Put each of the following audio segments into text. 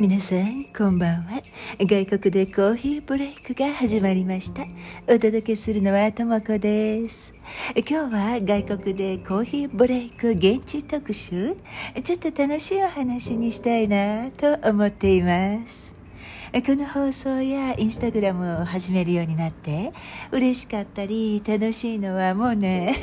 皆さんこんばんは。外国でコーヒーブレイクが始まりました。お届けするのはともこです。今日は外国でコーヒーブレイク現地特集。ちょっと楽しいお話にしたいなと思っています。この放送やインスタグラムを始めるようになって嬉しかったり楽しいのはもうね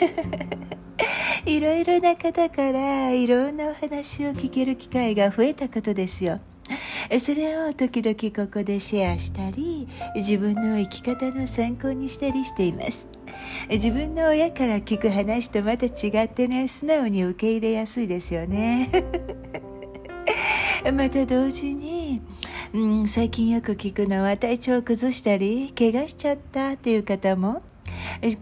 いろいろな方からいろんなお話を聞ける機会が増えたことですよ。それを時々ここでシェアしたり自分の生き方の参考にしたりしています。自分の親から聞く話とまた違ってね素直に受け入れやすいですよね。また同時に、うん、最近よく聞くのは体調を崩したり怪我しちゃったっていう方も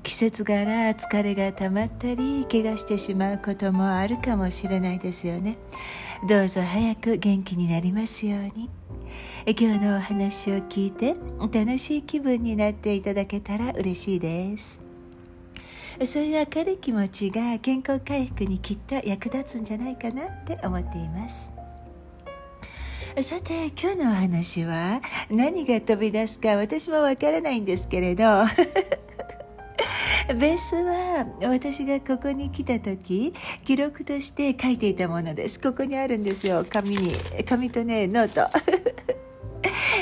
季節柄疲れが溜まったり怪我してしまうこともあるかもしれないですよね。どうぞ早く元気になりますように。今日のお話を聞いて楽しい気分になっていただけたら嬉しいです。そういう明るい気持ちが健康回復にきっと役立つんじゃないかなって思っています。さて今日のお話は何が飛び出すか私もわからないんですけれど。ベースは私がここに来た時記録として書いていたものです。ここにあるんですよ。紙に紙とねノート。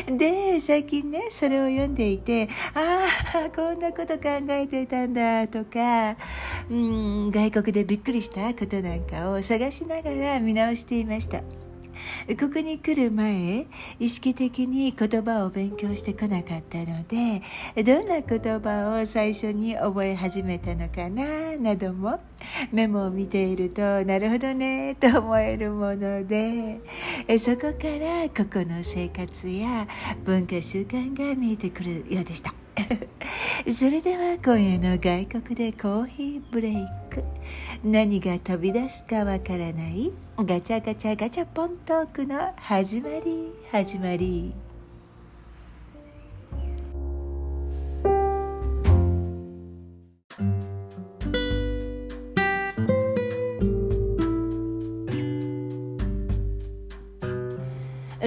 で最近ねそれを読んでいてああこんなこと考えてたんだとかうん外国でびっくりしたことなんかを探しながら見直していました。ここに来る前意識的に言葉を勉強してこなかったのでどんな言葉を最初に覚え始めたのかななどもメモを見ているとなるほどねと思えるものでそこからここの生活や文化習慣が見えてくるようでした。それでは今夜の外国でコーヒーブレイク何が飛び出すかわからないガチャガチャガチャポントークの始まり始まり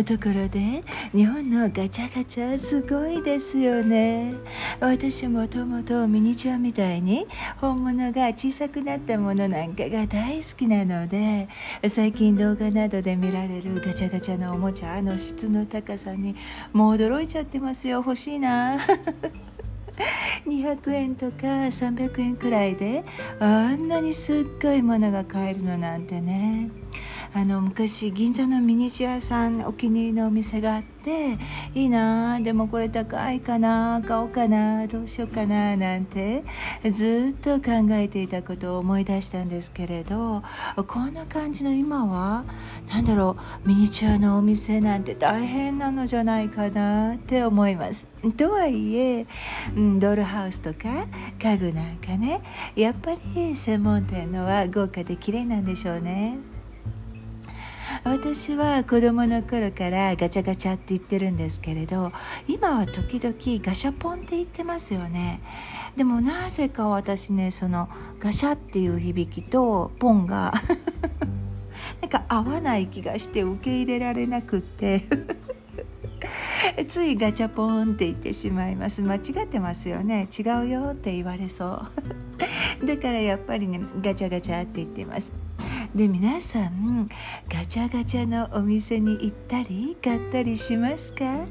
ところで日本のガチャガチャすごいですよね。私もともとミニチュアみたいに本物が小さくなったものなんかが大好きなので最近動画などで見られるガチャガチャのおもちゃの質の高さにもう驚いちゃってますよ。欲しいな。200円とか300円くらいであんなにすっごいものが買えるのなんてね。あの昔銀座のミニチュアさんお気に入りのお店があっていいなでもこれ高いかな買おうかなどうしようかななんてずっと考えていたことを思い出したんですけれどこんな感じの今は何だろうミニチュアのお店なんて大変なのじゃないかなって思います。とはいえ、うん、ドールハウスとか家具なんかねやっぱり専門店のは豪華で綺麗なんでしょうね。私は子供の頃からガチャガチャって言ってるんですけれど今は時々ガシャポンって言ってますよね。でもなぜか私ねそのガシャっていう響きとポンが なんか合わない気がして受け入れられなくって。ついガチャポンって言ってしまいます。間違ってますよね。違うよって言われそう。だからやっぱりねガチャガチャって言ってます。で皆さんガチャガチャのお店に行ったり買ったりしますか？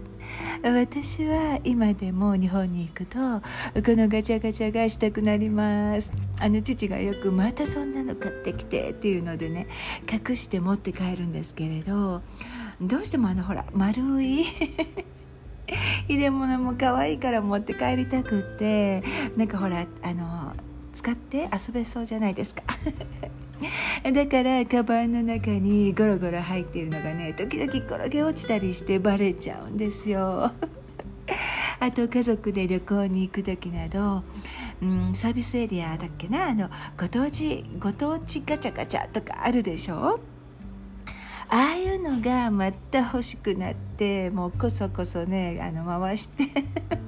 私は今でも日本に行くとこのガチャガチャがしたくなります。あの父がよくまたそんなの買ってきてっていうのでね隠して持って帰るんですけれどどうしてもあのほら丸い 入れ物も可愛いから持って帰りたくってなんかほらあの使って遊べそうじゃないですか。だからカバンの中にゴロゴロ入っているのがね時々転げ落ちたりしてバレちゃうんですよ。あと家族で旅行に行く時など、うん、サービスエリアだっけなあのご当地ご当地ガチャガチャとかあるでしょ？ああいうのがまた欲しくなってもうこそこそねあの回して。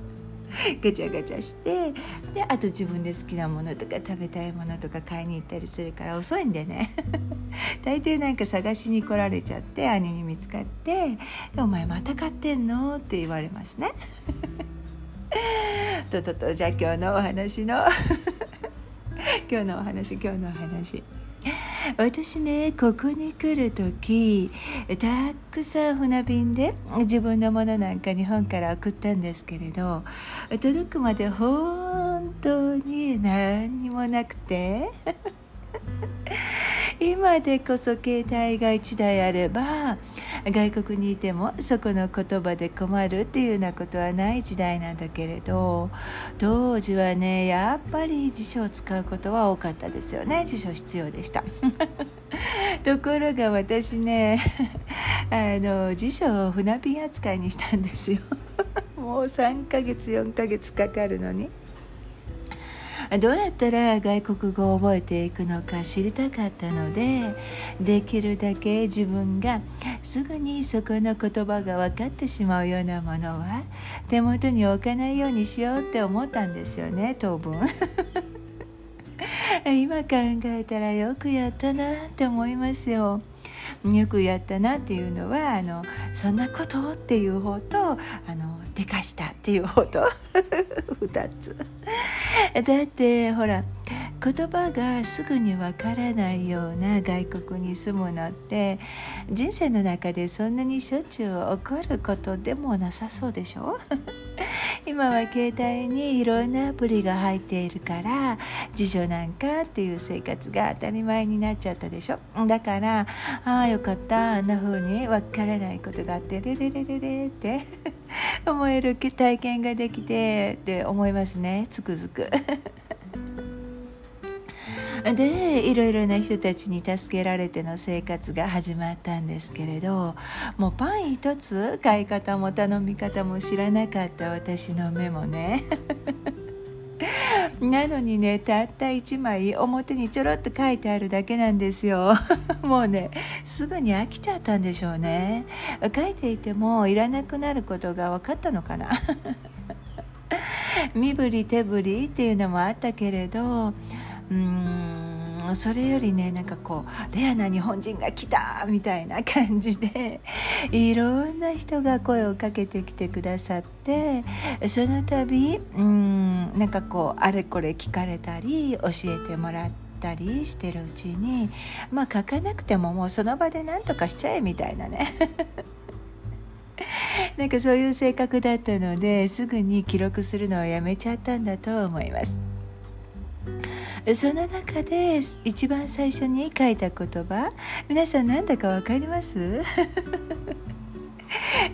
ガチャガチャしてであと自分で好きなものとか食べたいものとか買いに行ったりするから遅いんでね 大抵なんか探しに来られちゃって兄に見つかって「お前また買ってんの?」って言われますね。とととじゃあ今日のお話の今日のお話今日のお話。私ねここに来る時たくさん船便で自分のものなんか日本から送ったんですけれど届くまで本当に何にもなくて 今でこそ携帯が1台あれば外国にいてもそこの言葉で困るっていうようなことはない時代なんだけれど当時はねやっぱり辞書を使うことは多かったですよね。辞書必要でした。ところが私ね あの辞書を船便扱いにしたんですよ。もう3ヶ月4ヶ月かかるのに。どうやったら外国語を覚えていくのか知りたかったのでできるだけ自分がすぐにそこの言葉が分かってしまうようなものは手元に置かないようにしようって思ったんですよね当分。今考えたらよくやったなって思いますよ。よくやったなっていうのはあのそんなことっていう方とあのでかしたっていう方と 2つ だってほら言葉がすぐにわからないような外国に住むのって人生の中でそんなにしょっちゅう起こることでもなさそうでしょ？今は携帯にいろんなアプリが入っているから辞書なんかっていう生活が当たり前になっちゃったでしょ？だからああよかったあんな風にわからないことがあってレレレレレって 思える体験ができてって思いますね。つくづく。でいろいろな人たちに助けられての生活が始まったんですけれどもうパン一つ買い方も頼み方も知らなかった私の目もね。なのにねたった1枚表にちょろっと書いてあるだけなんですよ。もうねすぐに飽きちゃったんでしょうね。書いていてもいらなくなることが分かったのかな。身振り手振りっていうのもあったけれどうんそれよりねなんかこうレアな日本人が来たみたいな感じでいろんな人が声をかけてきてくださってその度うんなんかこうあれこれ聞かれたり教えてもらって。たりしてるうちにまあ書かなくてももうその場で何とかしちゃえみたいなね なんかそういう性格だったのですぐに記録するのをやめちゃったんだと思います。その中で一番最初に書いた言葉皆さん何だか分かります？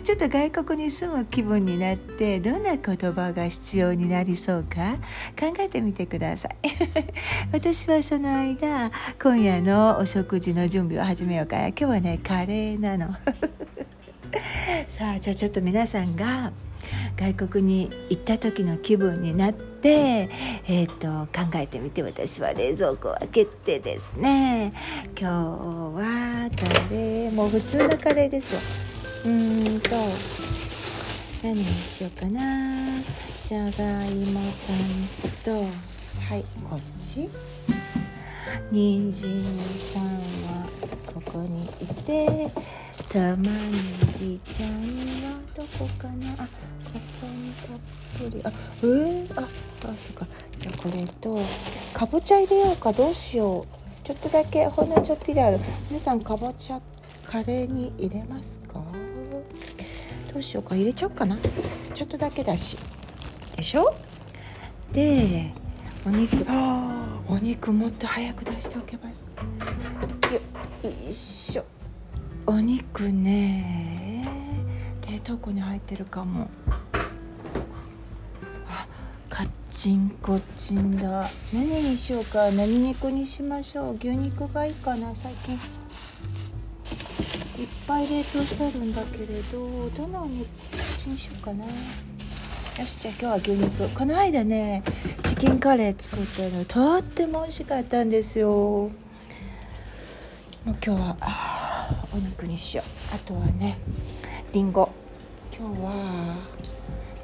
ちょっと外国に住む気分になってどんな言葉が必要になりそうか？考えてみてください。私はその間今夜のお食事の準備を始めようか。今日はねカレーなの。さあじゃあちょっと皆さんが外国に行った時の気分になって、えーと、考えてみて私は冷蔵庫を開けてですね。今日はカレーもう普通のカレーですよ。うーんと何にしようかな。じゃがいもさんとはいこっち。人参さんはここにいて玉ねぎちゃんはどこかな？あここにたっぷり。あえー、ああそうか。じゃあこれとかぼちゃ入れようか。どうしよう。ちょっとだけほんのちょっぴりある。皆さんかぼちゃカレーに入れますか？どうしようか。入れちゃおうかな。ちょっとだけだし。でしょ？でお肉。あお肉もっと早く出しておけば。いいよいしょ。お肉ね冷凍庫に入ってるかも。あカッチンコッチンだ。何にしようか。何肉にしましょう。牛肉がいいかな最近。いっぱい冷凍してあるんだけれどどの肉にしようかな。よしじゃあ今日は牛肉。この間ねチキンカレー作ったのとっても美味しかったんですよ。もう今日はあお肉にしよう。あとはねりんご今日は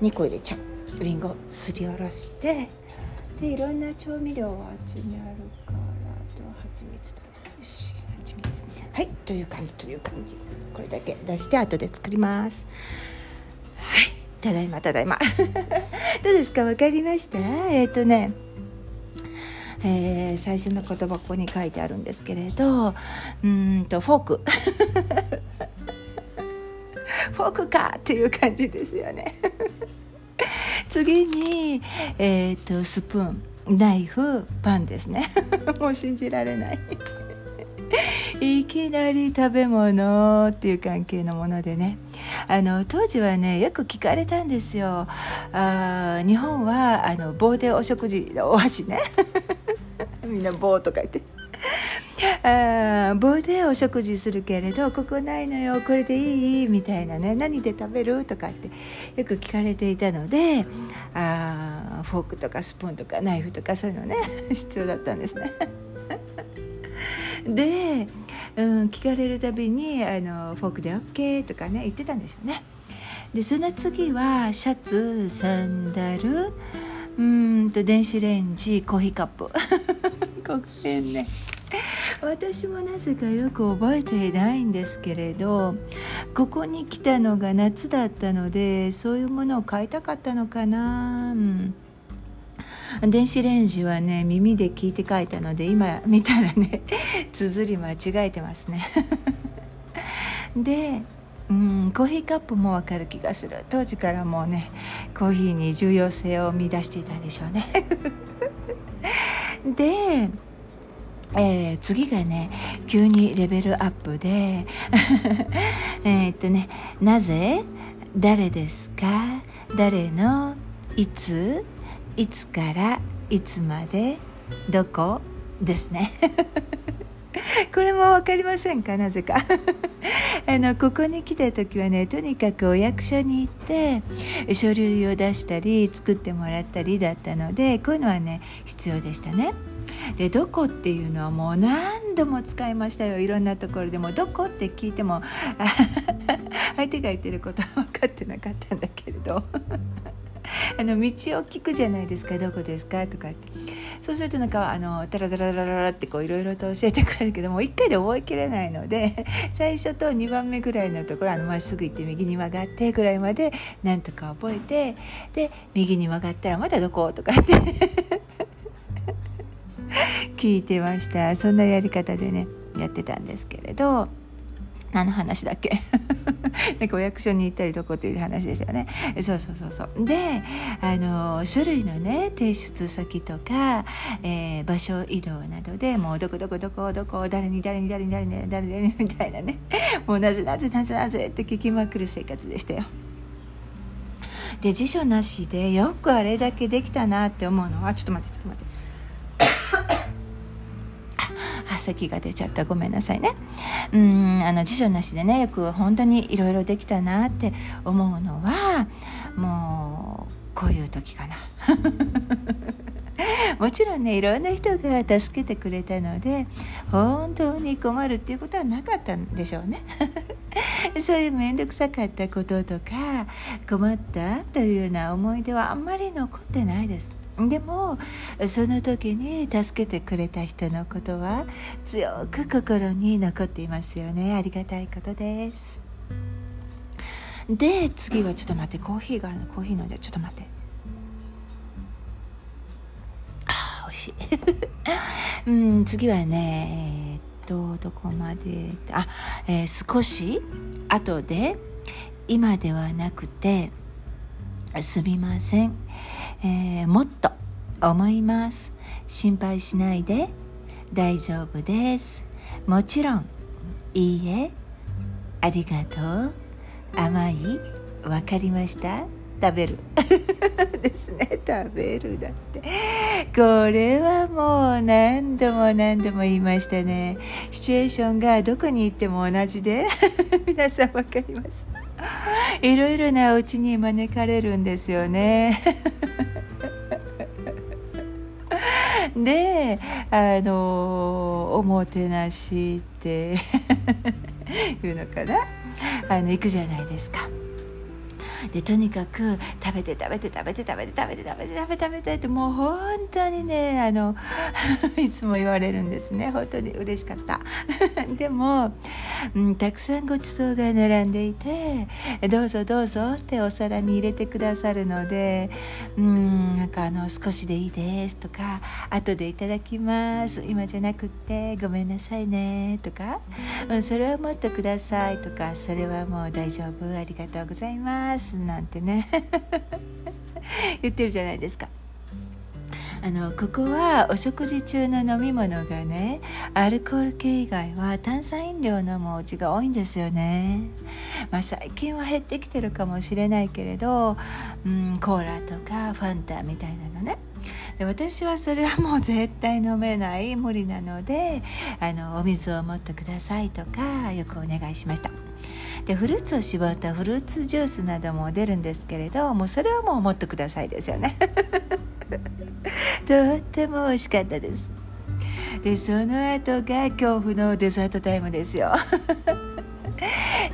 2個入れちゃう。りんごすりおろしてでいろんな調味料はあっちにあるからと蜂蜜だよし蜂蜜はいという感じという感じ。これだけ出して後で作ります。はいただいまただいま。どうですか？わかりました？えっ、ー、とねえー、最初の言葉ここに書いてあるんですけれどうんとフォーク。フォークかっていう感じですよね。次に、えーと、スプーン。ナイフパンですね。もう信じられない。いきなり食べ物っていう関係のものでね。あの当時はねよく聞かれたんですよ。あ日本はあの棒でお食事お箸ね。みんな棒とか言って。あ棒でお食事するけれどここないのよこれでいい？みたいなね。何で食べる？とかってよく聞かれていたのであフォークとかスプーンとかナイフとかそういうのね 必要だったんですね。で、うん、聞かれるたびにあのフォークで OK とかね言ってたんでしょうね。でその次はシャツサンダルうんと電子レンジコーヒーカップ。ごめんね。私もなぜかよく覚えていないんですけれどここに来たのが夏だったのでそういうものを買いたかったのかな、うん、電子レンジはね耳で聞いて書いたので今見たらね 綴り間違えてますね。でうんコーヒーカップもわかる気がする。当時からもうねコーヒーに重要性を見出していたんでしょうね。でえー、次がね急にレベルアップでえっとねなぜ誰ですか誰のいついつからいつまでどこですね。これも分かりませんか？なぜか。あのここに来た時はねとにかくお役所に行って書類を出したり作ってもらったりだったのでこういうのはね必要でしたね。でどこっていうのはもう何度も使いましたよ。いろんなところでもどこって聞いても 相手が言ってることは分かってなかったんだけれど。あの道を聞くじゃないですかどこですかとかって。そうするとなんかあのタラタラタララってこういろいろと教えてくれるけども1回で覚えきれないので 最初と2番目ぐらいのところあのまっすぐ行って右に曲がってぐらいまでなんとか覚えてで右に曲がったらまだどことかって。聞いてました。そんなやり方でねやってたんですけれど。何の話だっけ？なんかお役所に行ったりとこっていう話ですよねそうそうそうそうであの書類のね提出先とか、えー、場所移動などでもうどこどこどこどこ誰に誰に誰に誰に誰に みたいなねもうなぜなぜなぜなぜって聞きまくる生活でしたよ。で辞書なしでよくあれだけできたなって思うのはちょっと待ってちょっと待って。咳が出ちゃった。ごめんなさいね。うんあの辞書なしでねよく本当にいろいろできたなって思うのはもうこういう時かな。もちろんねいろんな人が助けてくれたので本当に困るっていうことはなかったんでしょうね。そういう面倒くさかったこととか困ったというような思い出はあんまり残ってないです。でもその時に助けてくれた人のことは強く心に残っていますよね。ありがたいことです。で次はちょっと待って。コーヒーがあるの。コーヒー飲んで。ちょっと待って。ああ美味しい。うん次はねえー、っとどこまで？あ、えー、少し後で今ではなくてすみません。えー、もっと思います。心配しないで。大丈夫です。もちろん。いいえ。ありがとう。甘い。わかりました。食べる。ですね。食べるだって。これはもう何度も何度も言いましたね。シチュエーションがどこに行っても同じで。皆さん分かります。いろいろなお家に招かれるんですよね。であのおもてなしって いうのかな？あの行くじゃないですか。でとにかく食べて食べて食べて食べて食べて食べて食べて食べてってもう本当にねあの いつも言われるんですね。本当に嬉しかった。でも、うん、たくさんごちそうが並んでいてどうぞどうぞってお皿に入れてくださるのでうんなんかあの少しでいいですとか後でいただきます。今じゃなくってごめんなさいねとか、うん、それはもっとくださいとかそれはもう大丈夫ありがとうございます。なんてね。言ってるじゃないですか。あのここはお食事中の飲み物がねアルコール系以外は炭酸飲料のお家が多いんですよね、まあ、最近は減ってきてるかもしれないけれど、うん、コーラとかファンタみたいなのね。で私はそれはもう絶対飲めない無理なのであのお水を持ってくださいとかよくお願いしました。でフルーツを絞ったフルーツジュースなども出るんですけれどもうそれはもう持ってくださいですよね。とっても美味しかったです。でその後が恐怖のデザートタイムですよ。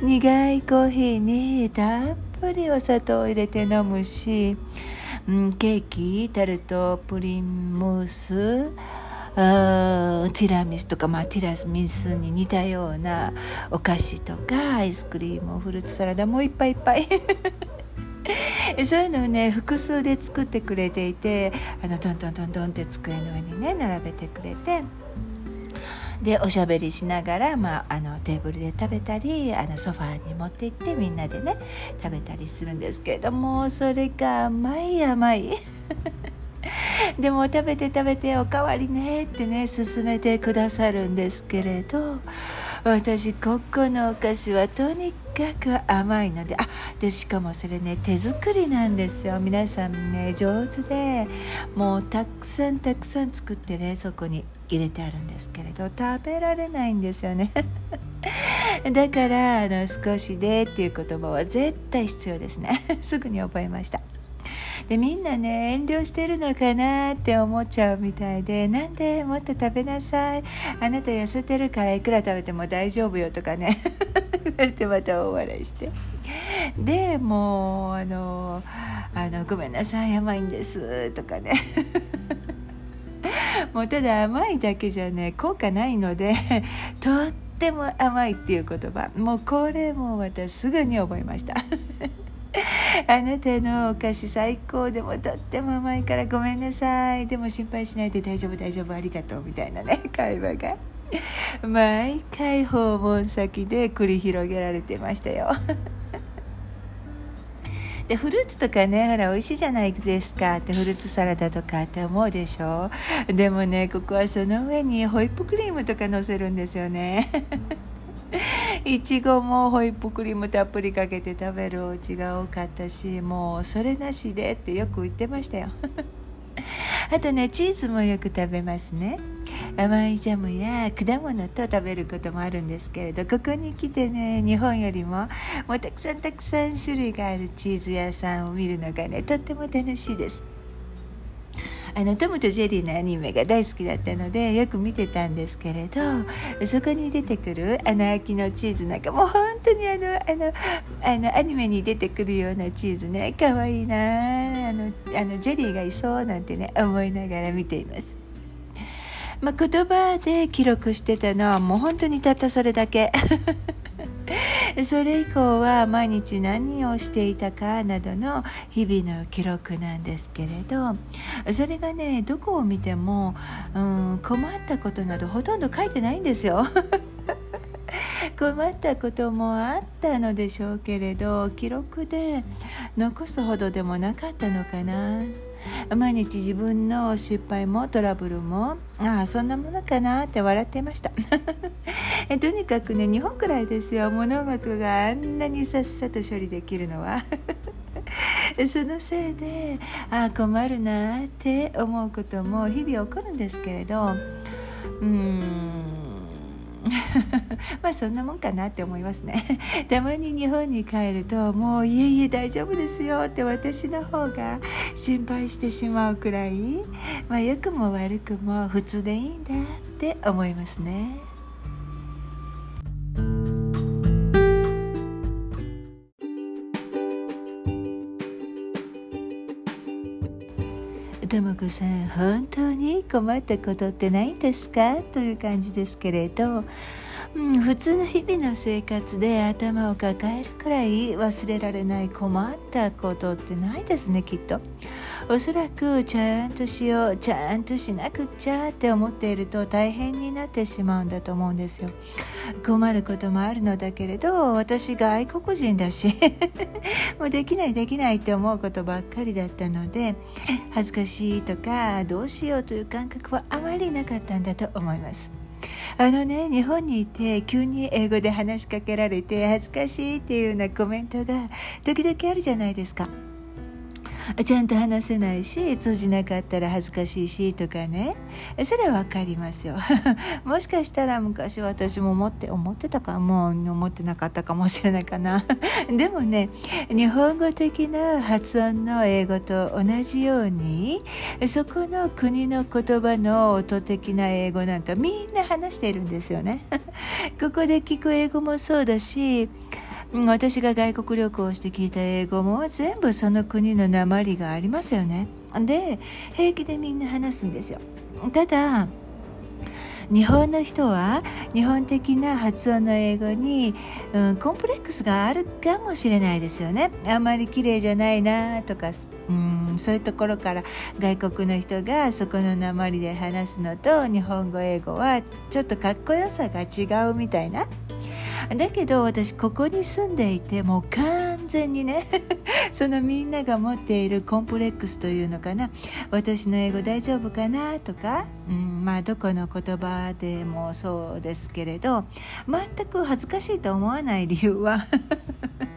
苦いコーヒーにたっぷりお砂糖を入れて飲むし、うん、ケーキタルトプリンムースティラミスとか、まあ、ティラミスに似たようなお菓子とかアイスクリームフルーツサラダもいっぱいいっぱい そういうのをね複数で作ってくれていてあのトントントントンって机の上にね並べてくれて。でおしゃべりしながら、まあ、あのテーブルで食べたりあのソファーに持って行ってみんなでね食べたりするんですけれどもそれが甘い甘い でも食べて食べておかわりねってね勧めてくださるんですけれど私ここのお菓子はとにかく甘いのであでしかもそれね手作りなんですよ。皆さんね上手でもうたくさんたくさん作って冷蔵庫に入れてあるんですけれど食べられないんですよね。だからあの少しでっていう言葉は絶対必要ですね。すぐに覚えました。でみんなね遠慮してるのかなって思っちゃうみたいでなんでもっと食べなさい。あなた痩せてるからいくら食べても大丈夫よとかね。言われてまた大笑いして。でもうあのあのごめんなさい甘いんですとかね。もうただ甘いだけじゃね効果ないので とっても甘いっていう言葉。もうこれも私すぐに覚えました。あなたのお菓子最高でもとっても甘いからごめんなさい。でも心配しないで大丈夫大丈夫ありがとうみたいなね。会話が。毎回訪問先で繰り広げられてましたよ。でフルーツとかねほら美味しいじゃないですか。ってフルーツサラダとかって思うでしょ。でもねここはその上にホイップクリームとかのせるんですよね。いちごもホイップクリームたっぷりかけて食べるお家が多かったしもうそれなしでってよく言ってましたよ あとねチーズもよく食べますね甘いジャムや果物と食べることもあるんですけれどここに来てね日本よりももうたくさんたくさん種類があるチーズ屋さんを見るのがねとっても楽しいです。あのトムとジェリーのアニメが大好きだったのでよく見てたんですけれどそこに出てくるあの開きのチーズなんかもう本当にあのあのあのアニメに出てくるようなチーズねかわいいなあのあのジェリーがいそうなんてね思いながら見ています。まあ、言葉で記録してたのはもう本当にたったそれだけ。それ以降は毎日何をしていたかなどの日々の記録なんですけれどそれがねどこを見ても、うん、困ったことなどほとんど書いてないんですよ。困ったこともあったのでしょうけれど記録で残すほどでもなかったのかな。毎日自分の失敗もトラブルもああそんなものかなって笑っていました。とにかくね日本くらいですよ。物事があんなにさっさと処理できるのは。そのせいでああ困るなって思うことも日々起こるんですけれどうん まあそんなもんかなって思いますね たまに日本に帰るともういえいえ大丈夫ですよって私の方が心配してしまうくらいまあ良くも悪くも普通でいいんだって思いますね。ともこさん本当に困ったことってないんですか？という感じですけれど、うん、普通の日々の生活で頭を抱えるくらい忘れられない困ったことってないですねきっと。おそらくちゃんとしようちゃんとしなくっちゃって思っていると大変になってしまうんだと思うんですよ困ることもあるのだけれど私外国人だし もうできないできないって思うことばっかりだったので恥ずかしいとかどうしようという感覚はあまりなかったんだと思いますあのね日本にいて急に英語で話しかけられて恥ずかしいっていうようなコメントが時々あるじゃないですか。ちゃんと話せないし通じなかったら恥ずかしいしとかね。それは分かりますよ。もしかしたら昔私も思って思ってたかもう思ってなかったかもしれないかな。でもね日本語的な発音の英語と同じようにそこの国の言葉の音的な英語なんかみんな話しているんですよね。ここで聞く英語もそうだし私が外国旅行して聞いた英語も全部その国の鉛がありますよね。で平気でみんな話すんですよ。ただ日本の人は日本的な発音の英語に、うん、コンプレックスがあるかもしれないですよね。あまり綺麗じゃないなとかうんそういうところから外国の人がそこの鉛で話すのと日本語英語はちょっとかっこよさが違うみたいな。だけど私ここに住んでいてもう完全にね そのみんなが持っているコンプレックスというのかな。私の英語大丈夫かなとか、うん、まあどこの言葉でもそうですけれど全く恥ずかしいと思わない理由は。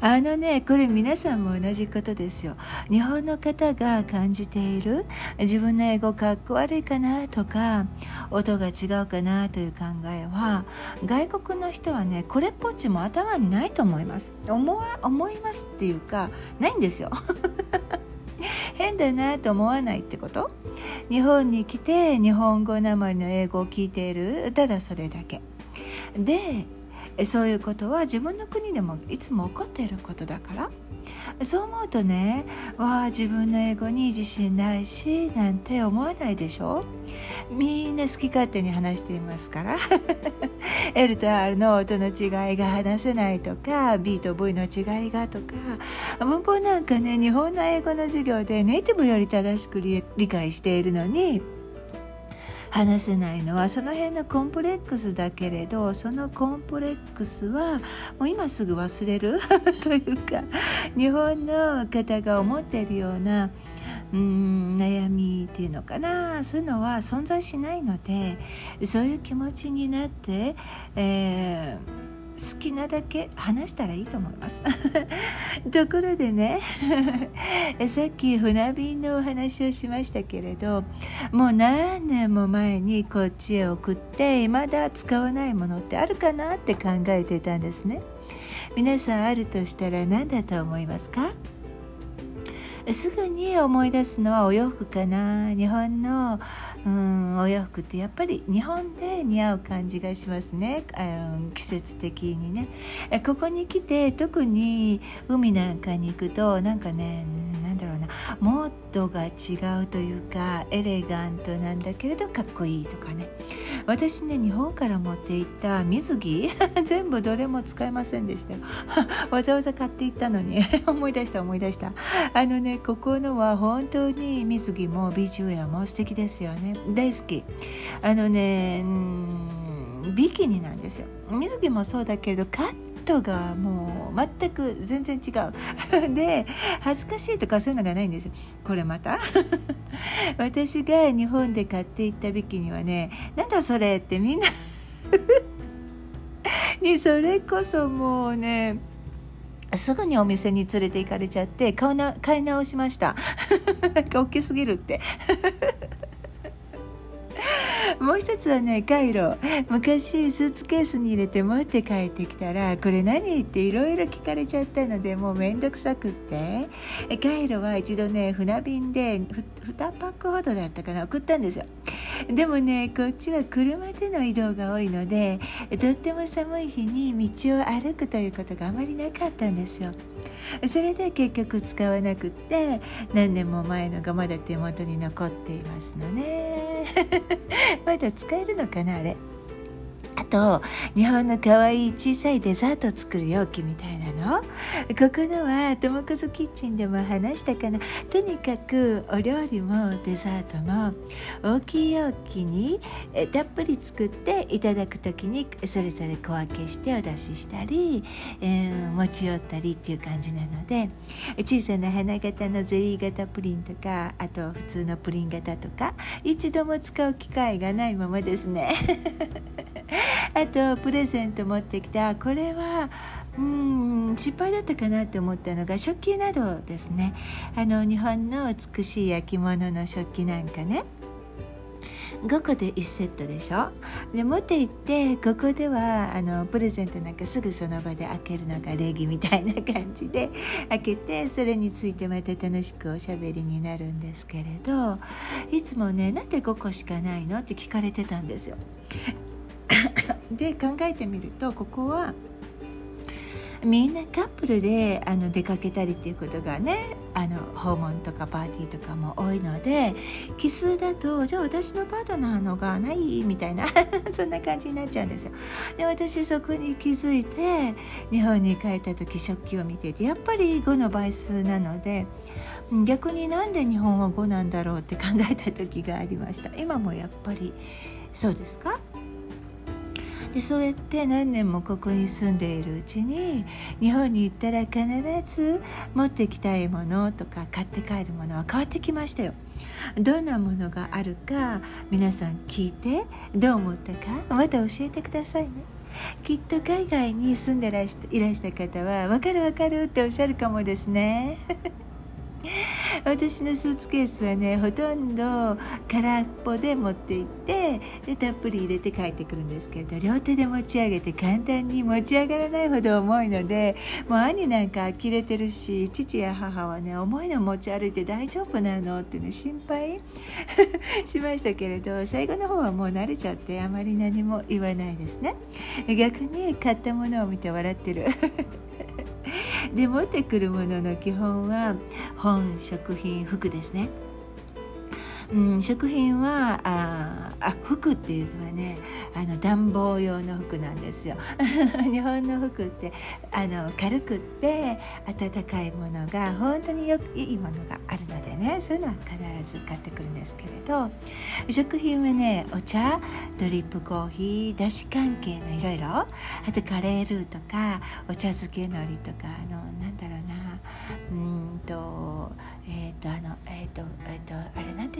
あのねこれ皆さんも同じことですよ。日本の方が感じている自分の英語かっこ悪いかなとか音が違うかなという考えは外国の人はねこれっぽっちも頭にないと思います。思思いますっていうかないんですよ。変だなと思わないってこと？日本に来て日本語なまりの英語を聞いている。ただそれだけ。でそういうことは自分の国でもいつも起こっていることだから。そう思うとねわあ自分の英語に自信ないしなんて思わないでしょ。みんな好き勝手に話していますから。L と R の音の違いが話せないとか B と V の違いがとか。文法なんかね日本の英語の授業でネイティブより正しく理解しているのに話せないのはその辺のコンプレックスだけれどそのコンプレックスはもう今すぐ忘れる？というか日本の方が思っているようなうん悩みっていうのかな？そういうのは存在しないのでそういう気持ちになって、えー好きなだけ話したらいいと思います。ところでね さっき船便のお話をしましたけれどもう何年も前にこっちへ送って未だ使わないものってあるかなって考えてたんですね。皆さんあるとしたら何だと思いますか？すぐに思い出すのはお洋服かな。日本の、うん、お洋服ってやっぱり日本で似合う感じがしますね、うん、季節的にね。ここに来て特に海なんかに行くとなんかねなんだろうな。モードが違うというかエレガントなんだけれどかっこいいとかね。私ね日本から持っていった水着？全部どれも使えませんでしたよ。わざわざ買っていったのに。思い出した思い出した。あのねここのは本当に水着もビジュアも素敵ですよね。大好き。あのねビキニなんですよ。水着もそうだけどカットがもう全く全然違う。で恥ずかしいとかそういうのがないんですよ。これまた？私が日本で買っていったビキニはねなんだそれってみんな にそれこそもうねすぐにお店に連れて行かれちゃって買い直しました 大きすぎるって。もう一つはねカイロ。昔スーツケースに入れて持って帰ってきたら「これ何?」っていろいろ聞かれちゃったのでもうめんどくさくって。カイロは一度ね船便で2パックほどだったかな送ったんですよ。でもねこっちは車での移動が多いのでとっても寒い日に道を歩くということがあまりなかったんですよ。それで結局使わなくって何年も前のがまだ手元に残っていますのね。まだ使えるのかなあれ。あと日本の可愛い小さいデザートを作る容器みたいなの？ここのはともこずキッチンでも話したかな？とにかくお料理もデザートも大きい容器にたっぷり作っていただく時にそれぞれ小分けしてお出ししたり、えー、持ち寄ったりっていう感じなので小さな花形のゼリー型プリンとかあと普通のプリン型とか一度も使う機会がないままですね。あとプレゼント持ってきたこれはうん失敗だったかなと思ったのが食器などですね。あの日本の美しい焼き物の食器なんかね。5個で1セットでしょ。で持って行ってここではあのプレゼントなんかすぐその場で開けるのが礼儀みたいな感じで開けてそれについてまた楽しくおしゃべりになるんですけれどいつもねなんで5個しかないのって聞かれてたんですよ。で考えてみるとここはみんなカップルであの出かけたりっていうことがねあの訪問とかパーティーとかも多いので奇数だとじゃあ私のパートナーのがないみたいな そんな感じになっちゃうんですよ。で私そこに気づいて日本に帰った時食器を見ていてやっぱり5の倍数なので逆になんで日本は5なんだろうって考えた時がありました。今もやっぱりそうですか？でそうやって何年もここに住んでいるうちに日本に行ったら必ず持ってきたいものとか買って帰るものは変わってきましたよ。どんなものがあるか皆さん聞いてどう思ったかまた教えてくださいね。きっと海外に住んでらしいらした方は分かる分かるっておっしゃるかもですね。私のスーツケースはねほとんど空っぽで持って行ってでたっぷり入れて帰ってくるんですけど両手で持ち上げて簡単に持ち上がらないほど重いのでもう兄なんか呆れてるし父や母はね重いの持ち歩いて大丈夫なのってね心配 しましたけれど最後の方はもう慣れちゃってあまり何も言わないですね。逆に買ったものを見て笑ってる。で持ってくるものの基本は本食品服ですね。うん、食品はああ服っていうのはねあの暖房用の服なんですよ。日本の服ってあの軽くって暖かいものが本当によくいいものがあるのでねそういうのは必ず買ってくるんですけれど食品はねお茶ドリップコーヒーだし関係のいろいろあとカレールーとかお茶漬けのりとかあのなんだろうなうんとえっ、ー、とあの、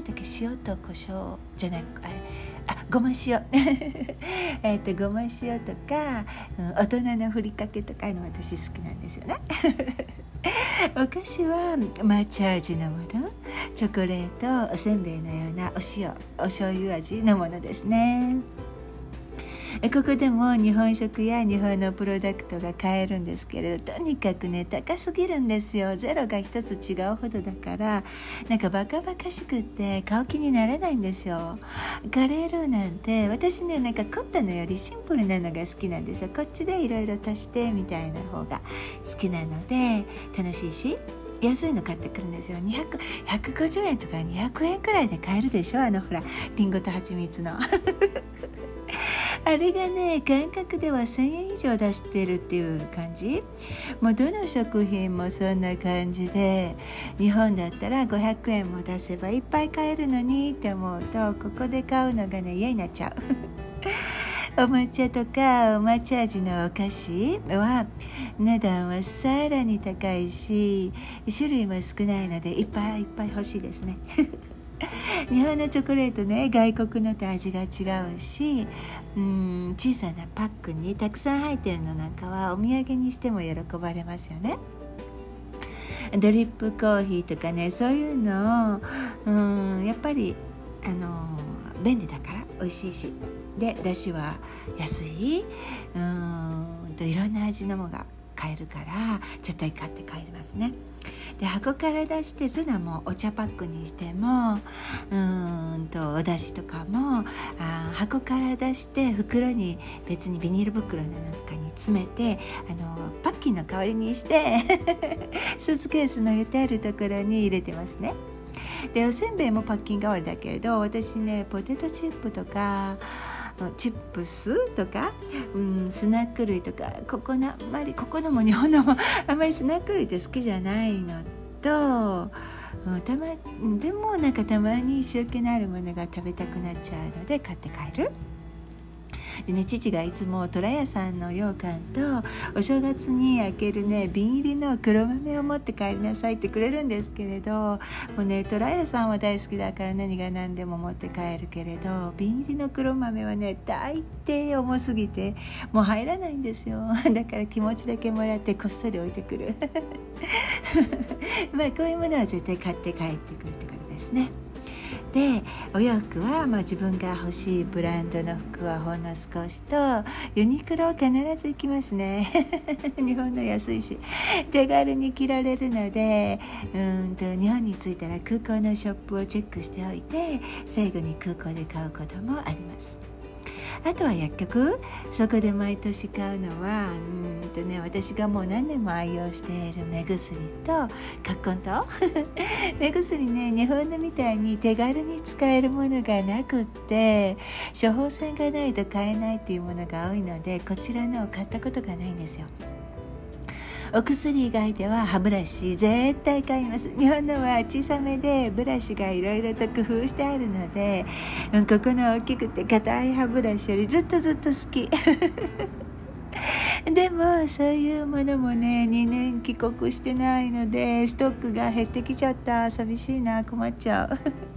だけ塩と胡椒じゃないあごま塩。えっとごま塩とか、うん、大人のふりかけとかの私好きなんですよね。お菓子は抹茶味のものチョコレートおせんべいのようなお塩お醤油味のものですね。ここでも日本食や日本のプロダクトが買えるんですけれどとにかくね高すぎるんですよ。ゼロが一つ違うほどだからなんかバカバカしくって買う気になれないんですよ。カレールーなんて私ねなんか凝ったのよりシンプルなのが好きなんですよ。こっちでいろいろ足してみたいな方が好きなので楽しいし安いの買ってくるんですよ。150円とか200円くらいで買えるでしょ？あのほらりんごと蜂蜜の。あれがね感覚では1000円以上出してるっていう感じもうどの食品もそんな感じで日本だったら500円も出せばいっぱい買えるのにって思うとここで買うのがね嫌になっちゃう。お抹茶とかお抹茶味のお菓子は値段はさらに高いし種類も少ないのでいっぱいいっぱい欲しいですね。日本のチョコレートね外国のと味が違うしうん小さなパックにたくさん入ってるのなんかはお土産にしても喜ばれますよね。ドリップコーヒーとかねそういうのをうんやっぱりあの便利だから美味しいしでだしは安いうんといろんな味のものが買えるから絶対買って帰りますね。で箱から出してそういうのはもうお茶パックにしてもうんとお出汁とかもあ箱から出して袋に別にビニール袋の中に詰めてあのパッキンの代わりにして スーツケースの入れてあるところに入れてますね。でおせんべいもパッキン代わりだけれど私ねポテトチップとかチップスとか、うん、スナック類とかここのあまりここのも日本のも あんまりスナック類って好きじゃないのとたまでもなんかたまに塩気のあるものが食べたくなっちゃうので買って帰る。でね父がいつも虎屋さんの羊羹とお正月に開けるね瓶入りの黒豆を持って帰りなさいってくれるんですけれどもうね虎屋さんは大好きだから何が何でも持って帰るけれど瓶入りの黒豆はね大抵重すぎてもう入らないんですよ だから気持ちだけもらってこっそり置いてくる まあこういうものは絶対買って帰ってくるってことですね。でお洋服は、まあ、自分が欲しいブランドの服はほんの少しとユニクロは必ず行きますね。日本の安いし。手軽に着られるのでうんと日本に着いたら空港のショップをチェックしておいて最後に空港で買うこともあります。あとは薬局？そこで毎年買うのはうんとね私がもう何年も愛用している目薬と葛根と 目薬ね日本のみたいに手軽に使えるものがなくって処方箋がないと買えないっていうものが多いのでこちらのを買ったことがないんですよ。お薬以外では歯ブラシ絶対買います。日本のは小さめでブラシがいろいろと工夫してあるので、うん、ここの大きくて硬い歯ブラシよりずっとずっと好き。でもそういうものもね2年帰国してないのでストックが減ってきちゃった。寂しいな困っちゃう。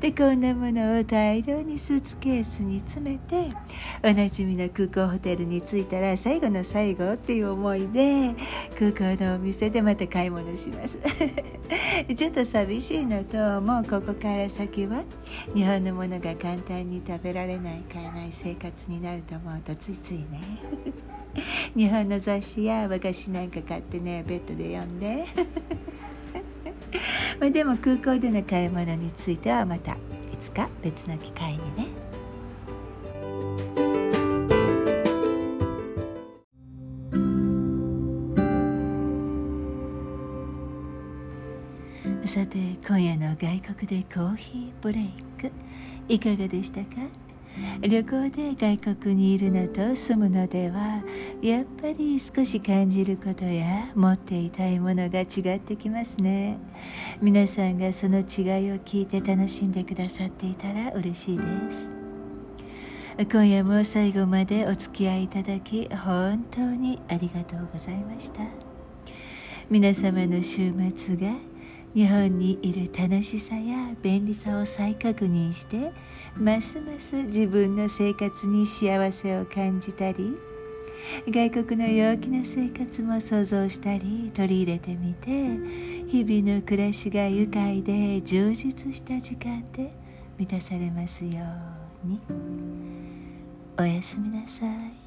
でこんなものを大量にスーツケースに詰めておなじみの空港ホテルに着いたら最後の最後っていう思いで空港のお店でまた買い物します。ちょっと寂しいのともうここから先は日本のものが簡単に食べられない買えない生活になると思うとついついね。日本の雑誌や和菓子なんか買ってねベッドで読んで。まあでも空港での買い物についてはまたいつか別の機会にね。さて今夜の外国でコーヒーブレイクいかがでしたか？旅行で外国にいるのと住むのではやっぱり少し感じることや持っていたいものが違ってきますね。皆さんがその違いを聞いて楽しんでくださっていたら嬉しいです。今夜も最後までお付き合いいただき本当にありがとうございました。皆様の週末が日本にいる楽しさや便利さを再確認してますます自分の生活に幸せを感じたり外国の陽気な生活も想像したり取り入れてみて日々の暮らしが愉快で充実した時間で満たされますように。おやすみなさい。